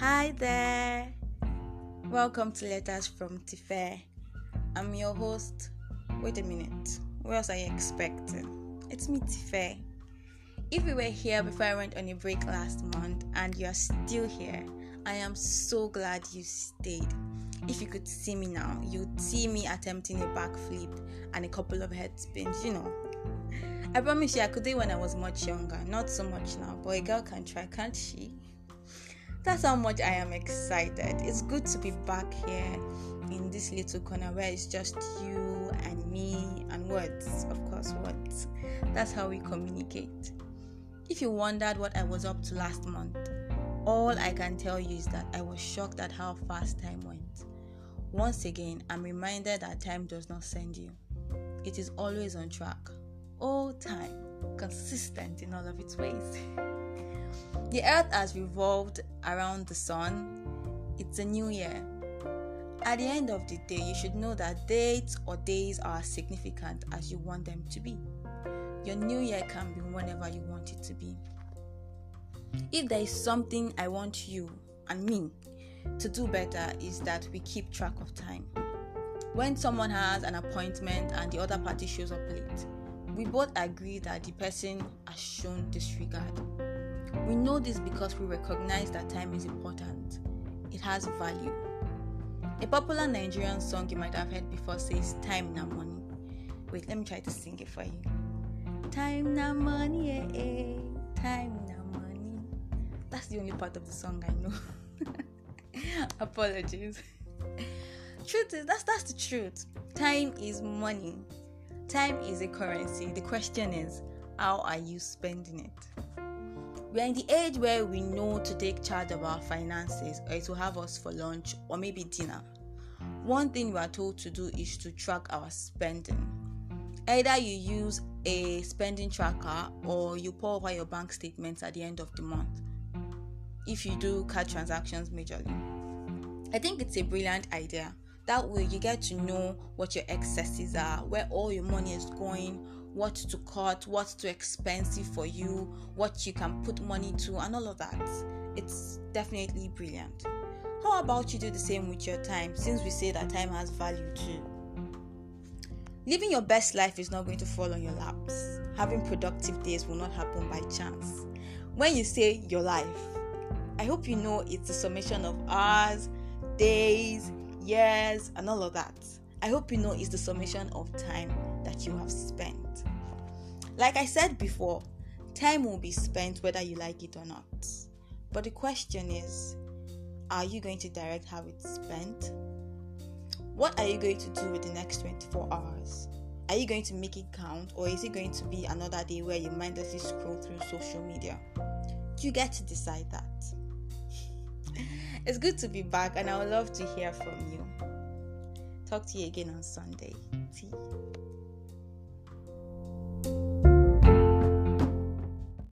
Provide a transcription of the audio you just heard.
Hi there. Welcome to Letters from Tife. I'm your host. Wait a minute. What else are you expecting? It's me, Tife. If you were here before I went on a break last month and you are still here, I am so glad you stayed. If you could see me now, you'd see me attempting a backflip and a couple of head spins, you know. I promise you, I could do it when I was much younger, not so much now, but a girl can try, can't she? That's how much I am excited. It's good to be back here in this little corner where it's just you and me and words, of course, words. That's how we communicate. If you wondered what I was up to last month, all I can tell you is that I was shocked at how fast time went. Once again, I'm reminded that time does not send you, it is always on track, all time, consistent in all of its ways. the earth has revolved around the sun, it's a new year. At the end of the day, you should know that dates or days are as significant as you want them to be. Your new year can be whenever you want it to be. If there is something I want you and me to do better, is that we keep track of time. When someone has an appointment and the other party shows up late, we both agree that the person has shown disregard. We know this because we recognize that time is important, it has value. A popular Nigerian song you might have heard before says, Time na money. Wait, let me try to sing it for you. Time na money, eh, eh. Time na money. That's the only part of the song I know. Apologies. truth is, that's that's the truth. Time is money. Time is a currency. The question is, how are you spending it? We are in the age where we know to take charge of our finances or to have us for lunch or maybe dinner. One thing we are told to do is to track our spending. Either you use a spending tracker or you pore over your bank statements at the end of the month. If you do card transactions majorly, I think it's a brilliant idea. That way, you get to know what your excesses are, where all your money is going, what to cut, what's too expensive for you, what you can put money to, and all of that. It's definitely brilliant. How about you do the same with your time since we say that time has value too? Living your best life is not going to fall on your laps. Having productive days will not happen by chance. When you say your life, I hope you know it's a summation of hours, days, years, and all of that. I hope you know it's the summation of time that you have spent. Like I said before, time will be spent whether you like it or not. But the question is, are you going to direct how it's spent? What are you going to do with the next 24 hours? Are you going to make it count, or is it going to be another day where you mindlessly scroll through social media? You get to decide that. it's good to be back, and I would love to hear from you. Talk to you again on Sunday. See?